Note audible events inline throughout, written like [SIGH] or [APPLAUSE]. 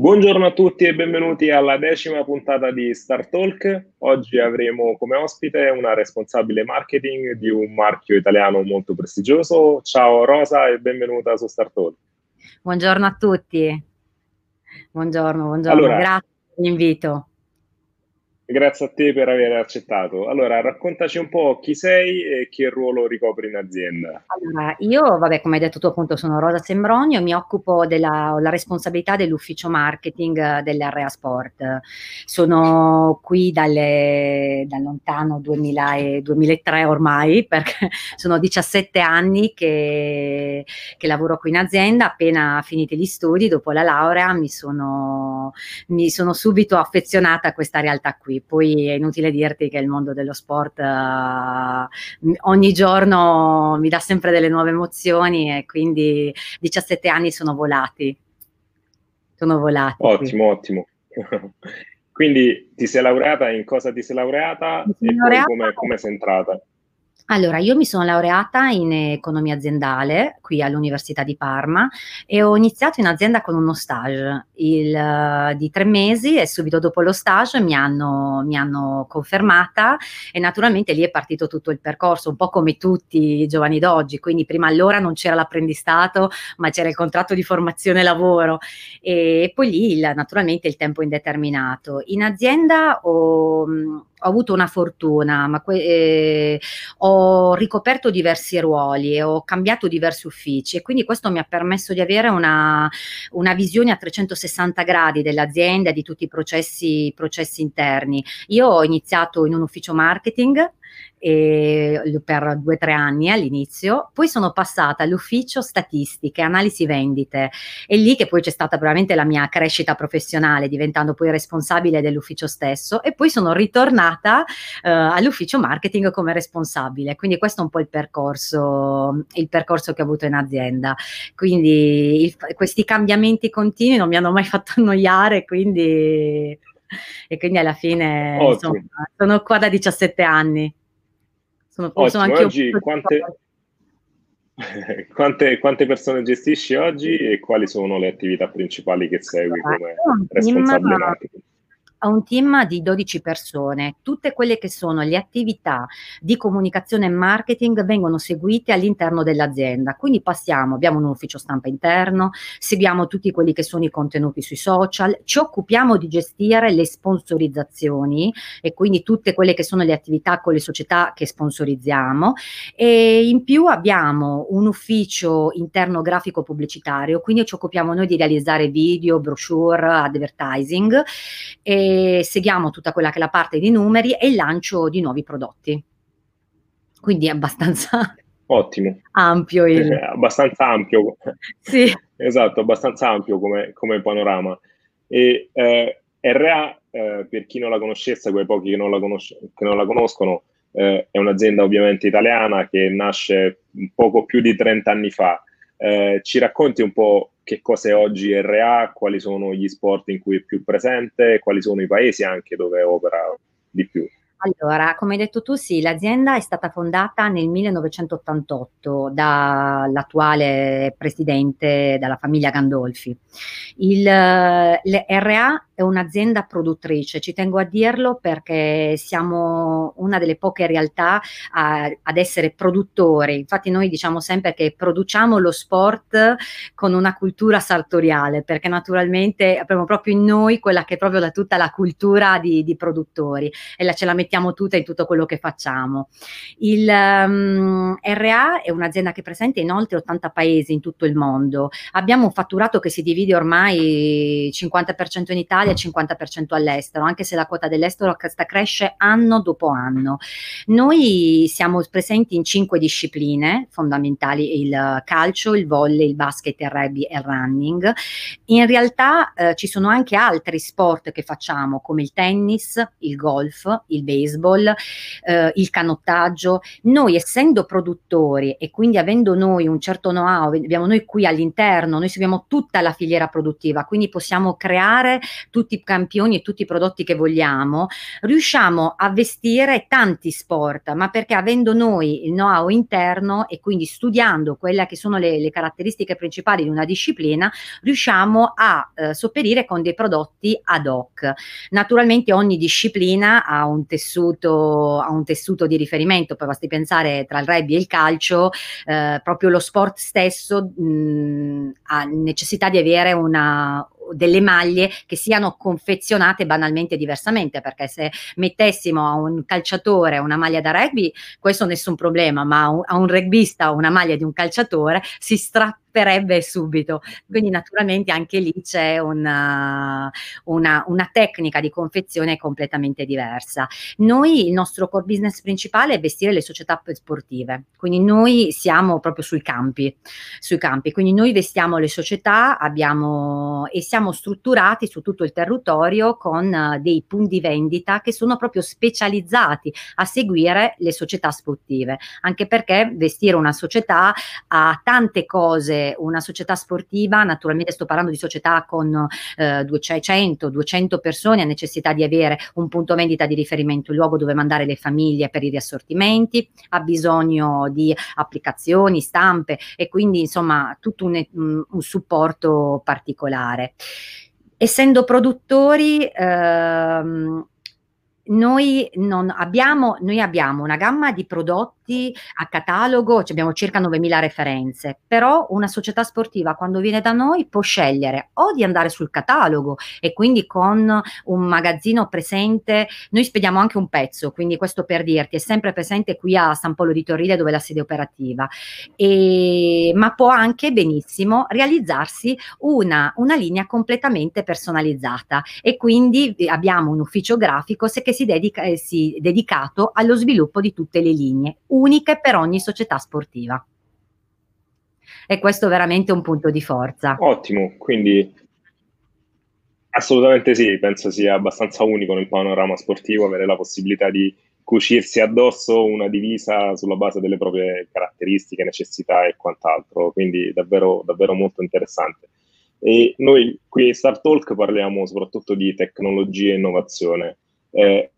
Buongiorno a tutti e benvenuti alla decima puntata di Star Talk. Oggi avremo come ospite una responsabile marketing di un marchio italiano molto prestigioso. Ciao Rosa e benvenuta su Star Talk. Buongiorno a tutti. Buongiorno, buongiorno. Allora, Grazie per l'invito. Grazie a te per aver accettato. Allora, raccontaci un po' chi sei e che ruolo ricopri in azienda. Allora, io, vabbè, come hai detto tu, appunto, sono Rosa Sembronio, mi occupo della responsabilità dell'ufficio marketing dell'Area Sport. Sono qui dalle, dal lontano 2000 e 2003 ormai, [LAUGHS] perché sono 17 anni che, che lavoro qui in azienda. Appena finiti gli studi, dopo la laurea, mi sono, mi sono subito affezionata a questa realtà qui poi è inutile dirti che il mondo dello sport uh, ogni giorno mi dà sempre delle nuove emozioni e quindi 17 anni sono volati. Sono volati. Ottimo, qui. ottimo. [LAUGHS] quindi ti sei laureata, in cosa ti sei laureata e laureata, poi come sei entrata? Allora, io mi sono laureata in economia aziendale qui all'Università di Parma e ho iniziato in azienda con uno stage. Il, uh, di tre mesi e subito dopo lo stage mi hanno, mi hanno, confermata e naturalmente lì è partito tutto il percorso, un po' come tutti i giovani d'oggi, quindi prima allora non c'era l'apprendistato ma c'era il contratto di formazione lavoro. E, poi lì il, naturalmente il tempo indeterminato. In azienda ho ho avuto una fortuna, ma que- eh, ho ricoperto diversi ruoli ho cambiato diversi uffici e quindi questo mi ha permesso di avere una, una visione a 360 gradi dell'azienda, di tutti i processi, processi interni. Io ho iniziato in un ufficio marketing per due o tre anni all'inizio, poi sono passata all'ufficio statistiche, analisi vendite, e lì che poi c'è stata veramente la mia crescita professionale, diventando poi responsabile dell'ufficio stesso, e poi sono ritornata eh, all'ufficio marketing come responsabile. Quindi questo è un po' il percorso, il percorso che ho avuto in azienda. Quindi il, questi cambiamenti continui non mi hanno mai [LAUGHS] fatto annoiare, quindi e quindi alla fine insomma, sono qua da 17 anni. Sono, sono anche oggi quante, [LAUGHS] quante, quante, persone gestisci oggi e quali sono le attività principali che segui come responsabile marketing? A un team di 12 persone. Tutte quelle che sono le attività di comunicazione e marketing vengono seguite all'interno dell'azienda. Quindi passiamo, abbiamo un ufficio stampa interno, seguiamo tutti quelli che sono i contenuti sui social, ci occupiamo di gestire le sponsorizzazioni e quindi tutte quelle che sono le attività con le società che sponsorizziamo e in più abbiamo un ufficio interno grafico pubblicitario, quindi ci occupiamo noi di realizzare video, brochure, advertising e seguiamo tutta quella che è la parte di numeri e il lancio di nuovi prodotti. Quindi è abbastanza [LAUGHS] Ottimo. ampio. Il... Eh, abbastanza ampio. [LAUGHS] Sì. esatto, abbastanza ampio come, come panorama. E eh, RA, eh, per chi non la conoscesse, quei pochi che non la, conosc- che non la conoscono, eh, è un'azienda ovviamente italiana che nasce poco più di 30 anni fa. Eh, ci racconti un po' che cosa è oggi RA, quali sono gli sport in cui è più presente, quali sono i paesi anche dove opera di più. Allora, come hai detto tu, sì, l'azienda è stata fondata nel 1988 dall'attuale presidente della famiglia Gandolfi. Il, RA è un'azienda produttrice, ci tengo a dirlo perché siamo una delle poche realtà a, ad essere produttori. Infatti noi diciamo sempre che produciamo lo sport con una cultura sartoriale, perché naturalmente abbiamo proprio in noi quella che è proprio da tutta la cultura di, di produttori e la, ce la mettiamo tutta in tutto quello che facciamo. Il um, RA è un'azienda che è presente in oltre 80 paesi in tutto il mondo. Abbiamo un fatturato che si divide ormai 50% in Italia e 50% all'estero, anche se la quota dell'estero cresce anno dopo anno. Noi siamo presenti in cinque discipline fondamentali, il calcio, il volley, il basket, il rugby e il running. In realtà eh, ci sono anche altri sport che facciamo come il tennis, il golf, il baseball, eh, il canottaggio. Noi essendo produttori e quindi avendo noi un certo know-how, abbiamo noi qui all'interno, noi seguiamo tutta la filiera produttiva, quindi possiamo creare tutti tutti i campioni e tutti i prodotti che vogliamo, riusciamo a vestire tanti sport, ma perché avendo noi il know-how interno e quindi studiando quelle che sono le, le caratteristiche principali di una disciplina, riusciamo a eh, sopperire con dei prodotti ad hoc. Naturalmente ogni disciplina ha un tessuto, ha un tessuto di riferimento, poi basti pensare tra il rugby e il calcio, eh, proprio lo sport stesso mh, ha necessità di avere una, delle maglie che siano confezionate banalmente diversamente, perché se mettessimo a un calciatore una maglia da rugby, questo nessun problema, ma a un, rugbista una maglia di un calciatore si strappa romperebbe subito. Quindi naturalmente anche lì c'è una, una, una, tecnica di confezione completamente diversa. Noi, il nostro core business principale è vestire le società sportive, quindi noi siamo proprio sui campi, sui campi, quindi noi vestiamo le società abbiamo, e siamo strutturati su tutto il territorio con dei punti vendita che sono proprio specializzati a seguire le società sportive, anche perché vestire una società ha tante cose una società sportiva, naturalmente sto parlando di società con eh, 200, 200 persone, ha necessità di avere un punto vendita di riferimento, il luogo dove mandare le famiglie per i riassortimenti, ha bisogno di applicazioni, stampe e quindi insomma tutto un, un supporto particolare. Essendo produttori, ehm, noi, abbiamo, noi abbiamo una gamma di prodotti a catalogo, abbiamo circa 9.000 referenze, però una società sportiva quando viene da noi può scegliere o di andare sul catalogo e quindi con un magazzino presente, noi spediamo anche un pezzo, quindi questo per dirti, è sempre presente qui a San Polo di Torrile dove è la sede operativa, e, ma può anche benissimo realizzarsi una, una linea completamente personalizzata. E quindi abbiamo un ufficio grafico che si dedica, eh, si, dedicato allo sviluppo di tutte le linee uniche per ogni società sportiva. E questo è veramente un punto di forza. Ottimo, quindi assolutamente sì, penso sia abbastanza unico nel panorama sportivo avere la possibilità di cucirsi addosso una divisa sulla base delle proprie caratteristiche, necessità e quant'altro, quindi davvero, davvero molto interessante. E noi qui a Star Talk parliamo soprattutto di tecnologia e innovazione. Eh,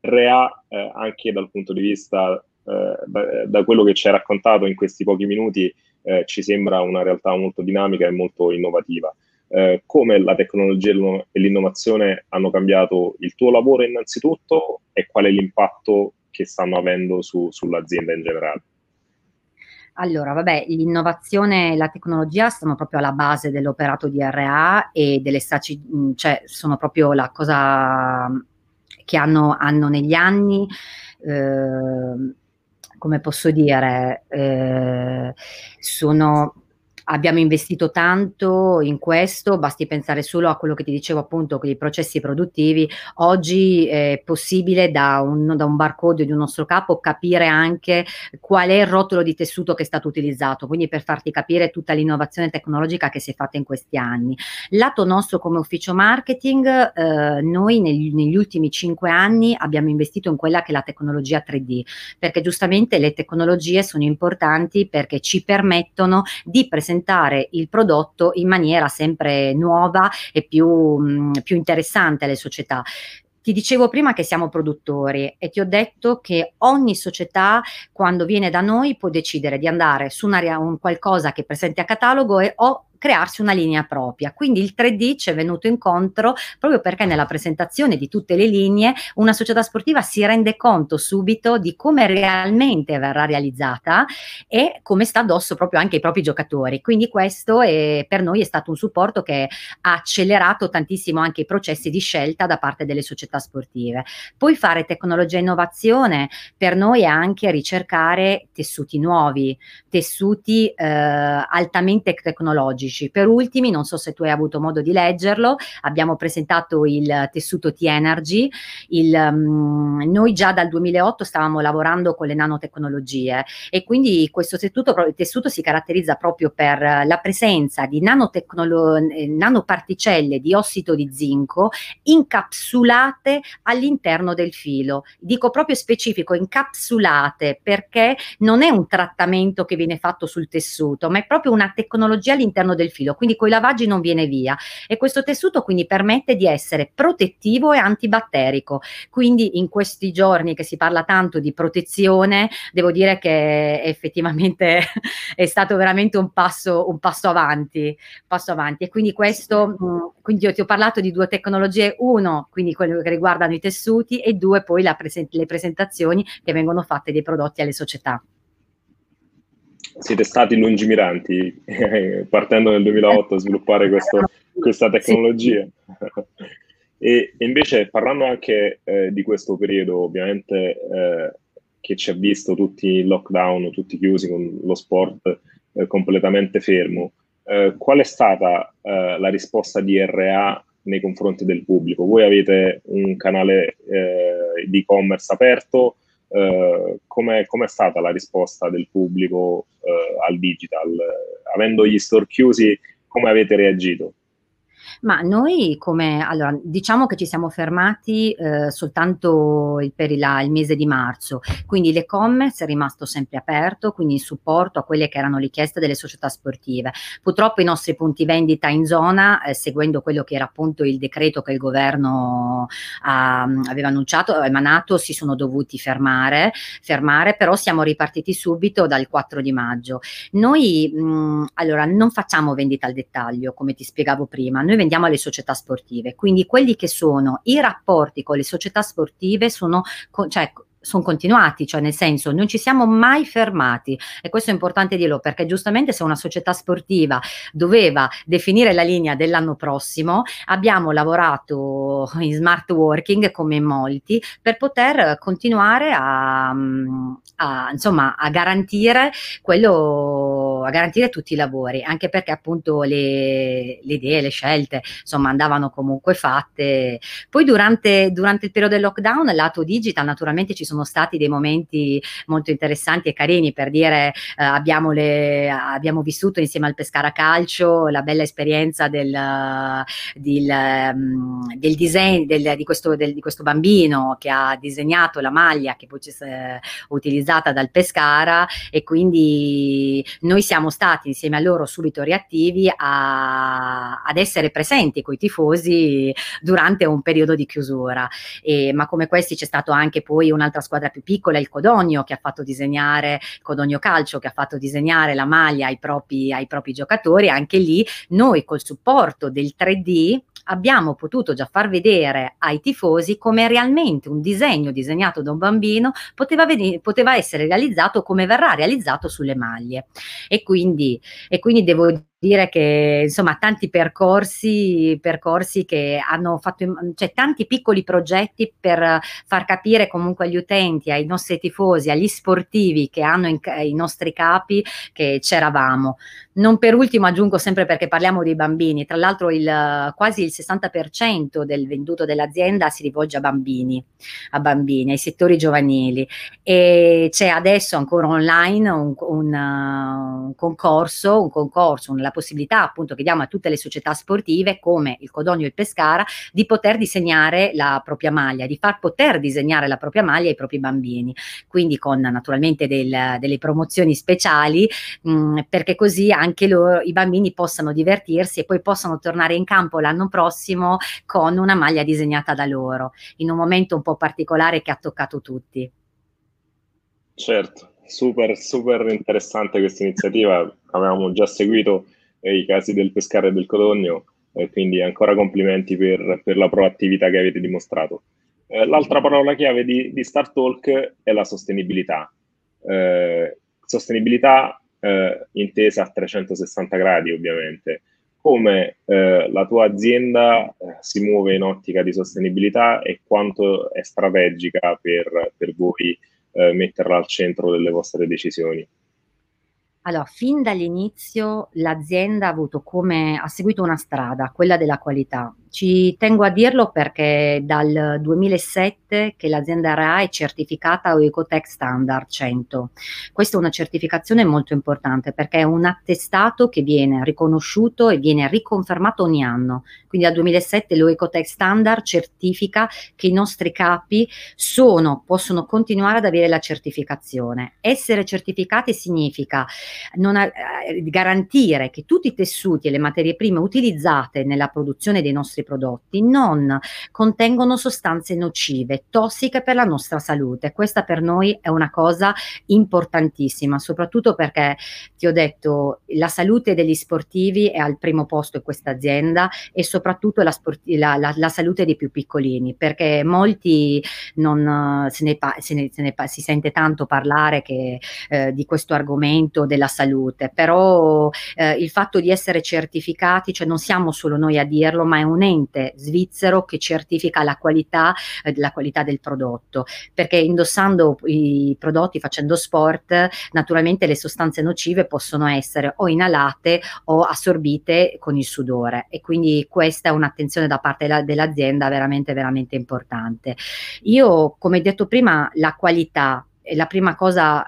RA eh, anche dal punto di vista eh, da, da, quello che ci hai raccontato in questi pochi minuti eh, ci sembra una realtà molto dinamica e molto innovativa. Eh, come la tecnologia e l'innovazione hanno cambiato il tuo lavoro innanzitutto e qual è l'impatto che stanno avendo su, sull'azienda in generale? Allora, vabbè, l'innovazione e la tecnologia sono proprio alla base dell'operato di RA e delle SACI, cioè sono proprio la cosa che hanno, hanno negli anni eh, come posso dire, eh, sono abbiamo investito tanto in questo, basti pensare solo a quello che ti dicevo appunto, con i processi produttivi. Oggi è possibile da un, da un barcode di un nostro capo capire anche qual è il rotolo di tessuto che è stato utilizzato, quindi per farti capire tutta l'innovazione tecnologica che si è fatta in questi anni. Lato nostro come ufficio marketing, eh, noi negli, negli ultimi cinque anni abbiamo investito in quella che è la tecnologia 3D, perché giustamente le tecnologie sono importanti perché ci permettono di presentare presentare il prodotto in maniera sempre nuova e più, mh, mm, più interessante alle società. Ti dicevo prima che siamo produttori e ti ho detto che ogni società quando viene da noi può decidere di andare su una, un qualcosa che presenti a catalogo e, o crearsi una linea propria. Quindi il 3D ci è venuto incontro proprio perché nella presentazione di tutte le linee una società sportiva si rende conto subito di come realmente verrà realizzata e come sta addosso proprio anche ai propri giocatori. Quindi questo è, per noi è stato un supporto che ha accelerato tantissimo anche i processi di scelta da parte delle società sportive. Poi fare tecnologia e innovazione per noi è anche ricercare tessuti nuovi, tessuti eh, altamente tecnologici specifici. Per ultimi, non so se tu hai avuto modo di leggerlo, abbiamo presentato il tessuto T-Energy. Il, um, noi già dal 2008 stavamo lavorando con le nanotecnologie e quindi questo tessuto, tessuto si caratterizza proprio per la presenza di eh, nanoparticelle di ossido di zinco incapsulate all'interno del filo. Dico proprio specifico, incapsulate perché non è un trattamento che viene fatto sul tessuto, ma è proprio una tecnologia all'interno del del filo, quindi con i lavaggi non viene via e questo tessuto quindi permette di essere protettivo e antibatterico. Quindi in questi giorni che si parla tanto di protezione, devo dire che effettivamente [LAUGHS] è stato veramente un passo, un passo avanti, passo avanti. E quindi questo, mm, quindi io ti ho parlato di due tecnologie, uno, quindi quello che riguardano i tessuti e due, poi presen- le presentazioni che vengono fatte dei prodotti alle società siete stati lungimiranti [LAUGHS] partendo nel 2008 a sviluppare questo, questa tecnologia. e, e, invece parlando anche eh, di questo periodo, ovviamente eh, che ci ha visto tutti in lockdown, tutti chiusi con lo sport eh, completamente fermo, eh, qual è stata eh, la risposta di RA nei confronti del pubblico? Voi avete un canale di e-commerce aperto, eh, come è stata la risposta del pubblico eh, al digital? Avendo gli store chiusi, come avete reagito? Ma noi come, allora, diciamo che ci siamo fermati eh, soltanto il, per il, il, mese di marzo, quindi l'e-commerce è rimasto sempre aperto, quindi in supporto a quelle che erano richieste delle società sportive. Purtroppo i nostri punti vendita in zona, eh, seguendo quello che era appunto il decreto che il governo ha, aveva annunciato, emanato, si sono dovuti fermare, fermare, però siamo ripartiti subito dal 4 di maggio. Noi, mh, allora, non facciamo vendita al dettaglio, come ti spiegavo prima, noi vendiamo vendiamo alle società sportive. Quindi quelli che sono i rapporti con le società sportive sono, cioè, sono continuati, cioè nel senso non ci siamo mai fermati e questo è importante dirlo perché giustamente se una società sportiva doveva definire la linea dell'anno prossimo abbiamo lavorato in smart working come molti per poter continuare a, a, insomma, a garantire quello a garantire tutti i lavori anche perché appunto le, le idee le scelte insomma andavano comunque fatte. Poi durante, durante il periodo del lockdown lato digital naturalmente ci sono stati dei momenti molto interessanti e carini per dire eh, abbiamo, le, abbiamo, vissuto insieme al Pescara Calcio la bella esperienza del, del, mm, del disegno del, di, questo, di, questo, bambino che ha disegnato la maglia che poi è utilizzata dal Pescara e quindi noi siamo stati insieme a loro subito reattivi a, ad essere presenti con i tifosi durante un periodo di chiusura. E, ma come questi c'è stato anche poi un'altra squadra più piccola, il Codogno, che ha fatto disegnare, Codogno Calcio, che ha fatto disegnare la maglia ai propri, ai propri giocatori, anche lì noi col supporto del 3D abbiamo potuto già far vedere ai tifosi come realmente un disegno disegnato da un bambino poteva, venire, poteva essere realizzato come verrà realizzato sulle maglie. E quindi, e quindi devo dire che insomma tanti percorsi, percorsi che hanno fatto, cioè tanti piccoli progetti per far capire comunque agli utenti, ai nostri tifosi, agli sportivi che hanno in, i nostri capi che c'eravamo. Non per ultimo aggiungo sempre perché parliamo dei bambini, tra l'altro il, quasi il 60% del venduto dell'azienda si rivolge a bambini, a bambini, ai settori giovanili. E c'è adesso ancora online un, un, un concorso, un concorso, una possibilità appunto che diamo a tutte le società sportive come il Codogno e il Pescara di poter disegnare la propria maglia, di far poter disegnare la propria maglia ai propri bambini, quindi con naturalmente del, delle promozioni speciali mh, perché così loro, i bambini possano divertirsi e poi possano tornare in campo l'anno prossimo con una maglia disegnata da loro, in un momento un po' particolare che ha toccato tutti. Certo, super, super interessante questa iniziativa. Avevamo già seguito eh, i casi del Pescara e del Codogno, eh, quindi ancora complimenti per, per, la proattività che avete dimostrato. Eh, l'altra parola chiave di, di Star Talk è la sostenibilità. Eh, sostenibilità eh, intesa a 360 gradi, ovviamente. Come eh, la tua azienda si muove in ottica di sostenibilità e quanto è strategica per, per voi metterla al centro delle vostre decisioni? Allora, fin dall'inizio l'azienda ha come, ha seguito una strada, quella della qualità, Ci tengo a dirlo perché dal 2007 che l'azienda RA è certificata Ecotech Standard 100. Questa è una certificazione molto importante perché è un attestato che viene riconosciuto e viene riconfermato ogni anno. Quindi dal 2007 l'Ecotech Standard certifica che i nostri capi sono, possono continuare ad avere la certificazione. Essere certificati significa non, eh, garantire che tutti i tessuti e le materie prime utilizzate nella produzione dei nostri prodotti non contengono sostanze nocive, tossiche per la nostra salute. Questa per noi è una cosa importantissima, soprattutto perché ti ho detto la salute degli sportivi è al primo posto in questa azienda e soprattutto la, sporti- la, la, la salute dei più piccolini, perché molti non se ne, pa- se ne, se ne pa- si sente tanto parlare che, eh, di questo argomento della salute, però eh, il fatto di essere certificati, cioè non siamo solo noi a dirlo, ma è un ente svizzero che certifica la qualità, eh, la qualità del prodotto, perché indossando i prodotti, facendo sport, naturalmente le sostanze nocive possono essere o inalate o assorbite con il sudore e quindi questa è un'attenzione da parte della, dell'azienda veramente veramente importante. Io, come detto prima, la qualità la prima cosa,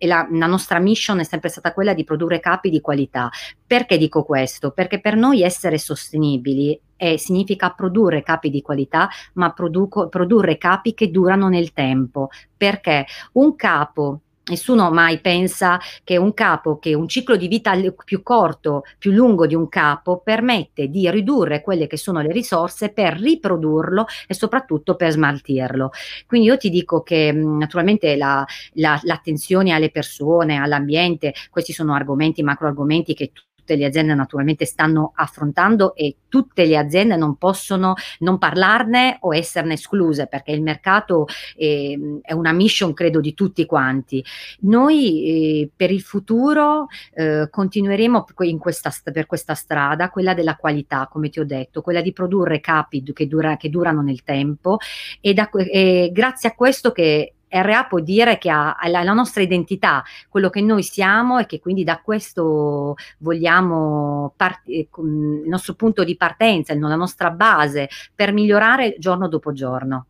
la, la, nostra mission è sempre stata quella di produrre capi di qualità. Perché dico questo? Perché per noi essere sostenibili è, significa produrre capi di qualità, ma produco, produrre capi che durano nel tempo. Perché un capo Nessuno mai pensa che un capo, che un ciclo di vita più corto, più lungo di un capo, permette di ridurre quelle che sono le risorse per riprodurlo e soprattutto per smaltirlo. Quindi io ti dico che naturalmente la, la, l'attenzione alle persone, all'ambiente, questi sono argomenti, macro argomenti che tutte le aziende naturalmente stanno affrontando e tutte le aziende non possono non parlarne o esserne escluse perché il mercato eh, è una mission credo di tutti quanti. Noi eh, per il futuro eh, continueremo questa, per questa strada, quella della qualità, come ti ho detto, quella di produrre capi che, dura, che durano nel tempo e, da, e grazie a questo che RA può dire che ha, la, la, nostra identità, quello che noi siamo e che quindi da questo vogliamo part- eh, il nostro punto di partenza, la nostra base per migliorare giorno dopo giorno.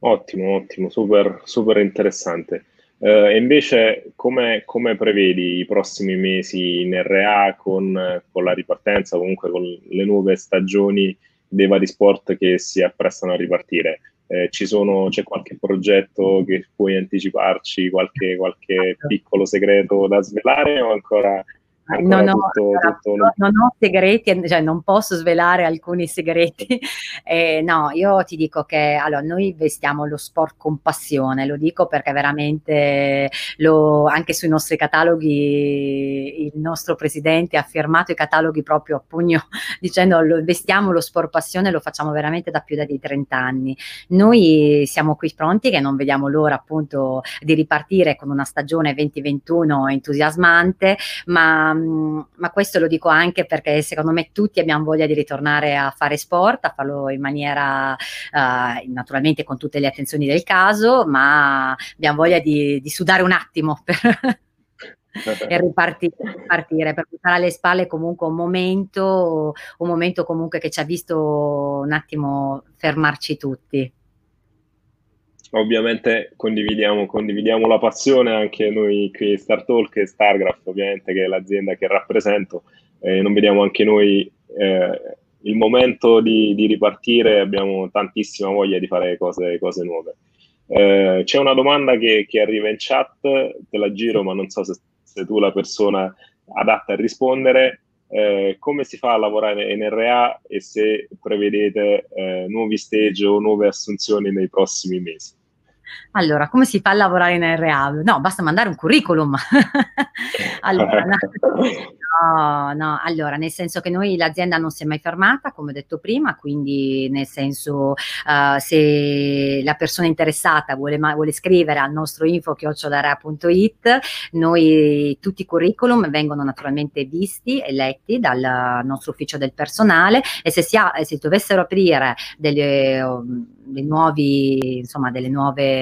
Ottimo, ottimo, super, super interessante. Uh, invece, come, come, prevedi i prossimi mesi in RA con, con la ripartenza, comunque con le nuove stagioni dei vari sport che si apprestano a ripartire? Eh, sono, c'è qualche progetto che puoi anticiparci, qualche, qualche piccolo segreto da svelare o ancora non ho, tutto, tutto... non ho, segreti, cioè non posso svelare alcuni segreti. [LAUGHS] Eh, no, io ti dico che allora, noi vestiamo lo sport con passione, lo dico perché veramente lo, anche sui nostri cataloghi il nostro presidente ha firmato i cataloghi proprio a pugno [LAUGHS] dicendo lo, vestiamo lo sport passione, lo facciamo veramente da più di 30 anni. Noi siamo qui pronti che non vediamo l'ora appunto di ripartire con una stagione 2021 entusiasmante, ma ma questo lo dico anche perché secondo me tutti abbiamo voglia di ritornare a fare sport, a farlo in maniera uh, naturalmente con tutte le attenzioni del caso, ma abbiamo voglia di, di sudare un attimo per, [LAUGHS] e ripartire, ripartire, per portare alle spalle comunque un momento, un momento comunque che ci ha visto un attimo fermarci tutti ovviamente condividiamo, condividiamo, la passione anche noi qui Star Talk e Stargraph, ovviamente che è l'azienda che rappresento, eh, non vediamo anche noi eh, il momento di, di, ripartire, abbiamo tantissima voglia di fare cose, cose nuove. Eh, c'è una domanda che, che, arriva in chat, te la giro, ma non so se sei tu la persona adatta a rispondere. Eh, come si fa a lavorare in RA e se prevedete eh, nuovi stage o nuove assunzioni nei prossimi mesi? Allora, come si fa a lavorare in RA? No, basta mandare un curriculum. [LAUGHS] allora, no, No, allora nel senso che noi l'azienda non si è mai fermata, come ho detto prima, quindi nel senso uh, se la persona interessata vuole, vuole scrivere al nostro info chiocciolarea.it, noi tutti i curriculum vengono naturalmente visti e letti dal nostro ufficio del personale e se, si ha, se dovessero aprire delle, um, nuovi, insomma, delle nuove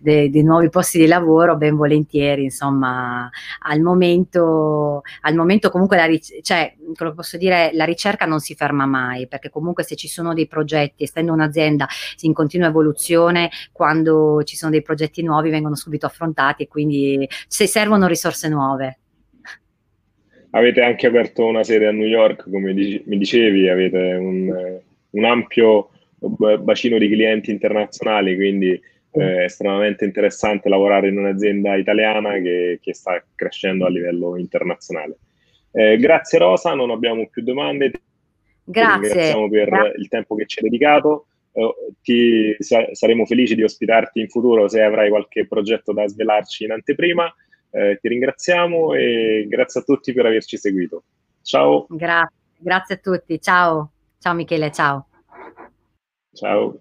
dei de, nuovi posti di lavoro, ben volentieri, insomma, al momento, al momento comunque la, cioè, che posso dire, la ricerca non si ferma mai, perché comunque se ci sono dei progetti, essendo un'azienda in continua evoluzione, quando ci sono dei progetti nuovi vengono subito affrontati e quindi se servono risorse nuove. Avete anche aperto una sede a New York, come dici, mi dicevi, avete un, un ampio bacino di clienti internazionali, quindi eh, è estremamente interessante lavorare in un'azienda italiana che, che sta crescendo a livello internazionale. Eh, grazie Rosa, non abbiamo più domande. Grazie. Ti ringraziamo per grazie. il tempo che ci hai dedicato. Eh, ti, sa, saremo felici di ospitarti in futuro se avrai qualche progetto da svelarci in anteprima. Eh, ti ringraziamo e grazie a tutti per averci seguito. Ciao. Grazie, grazie a tutti. Ciao. Ciao Michele, ciao. Ciao.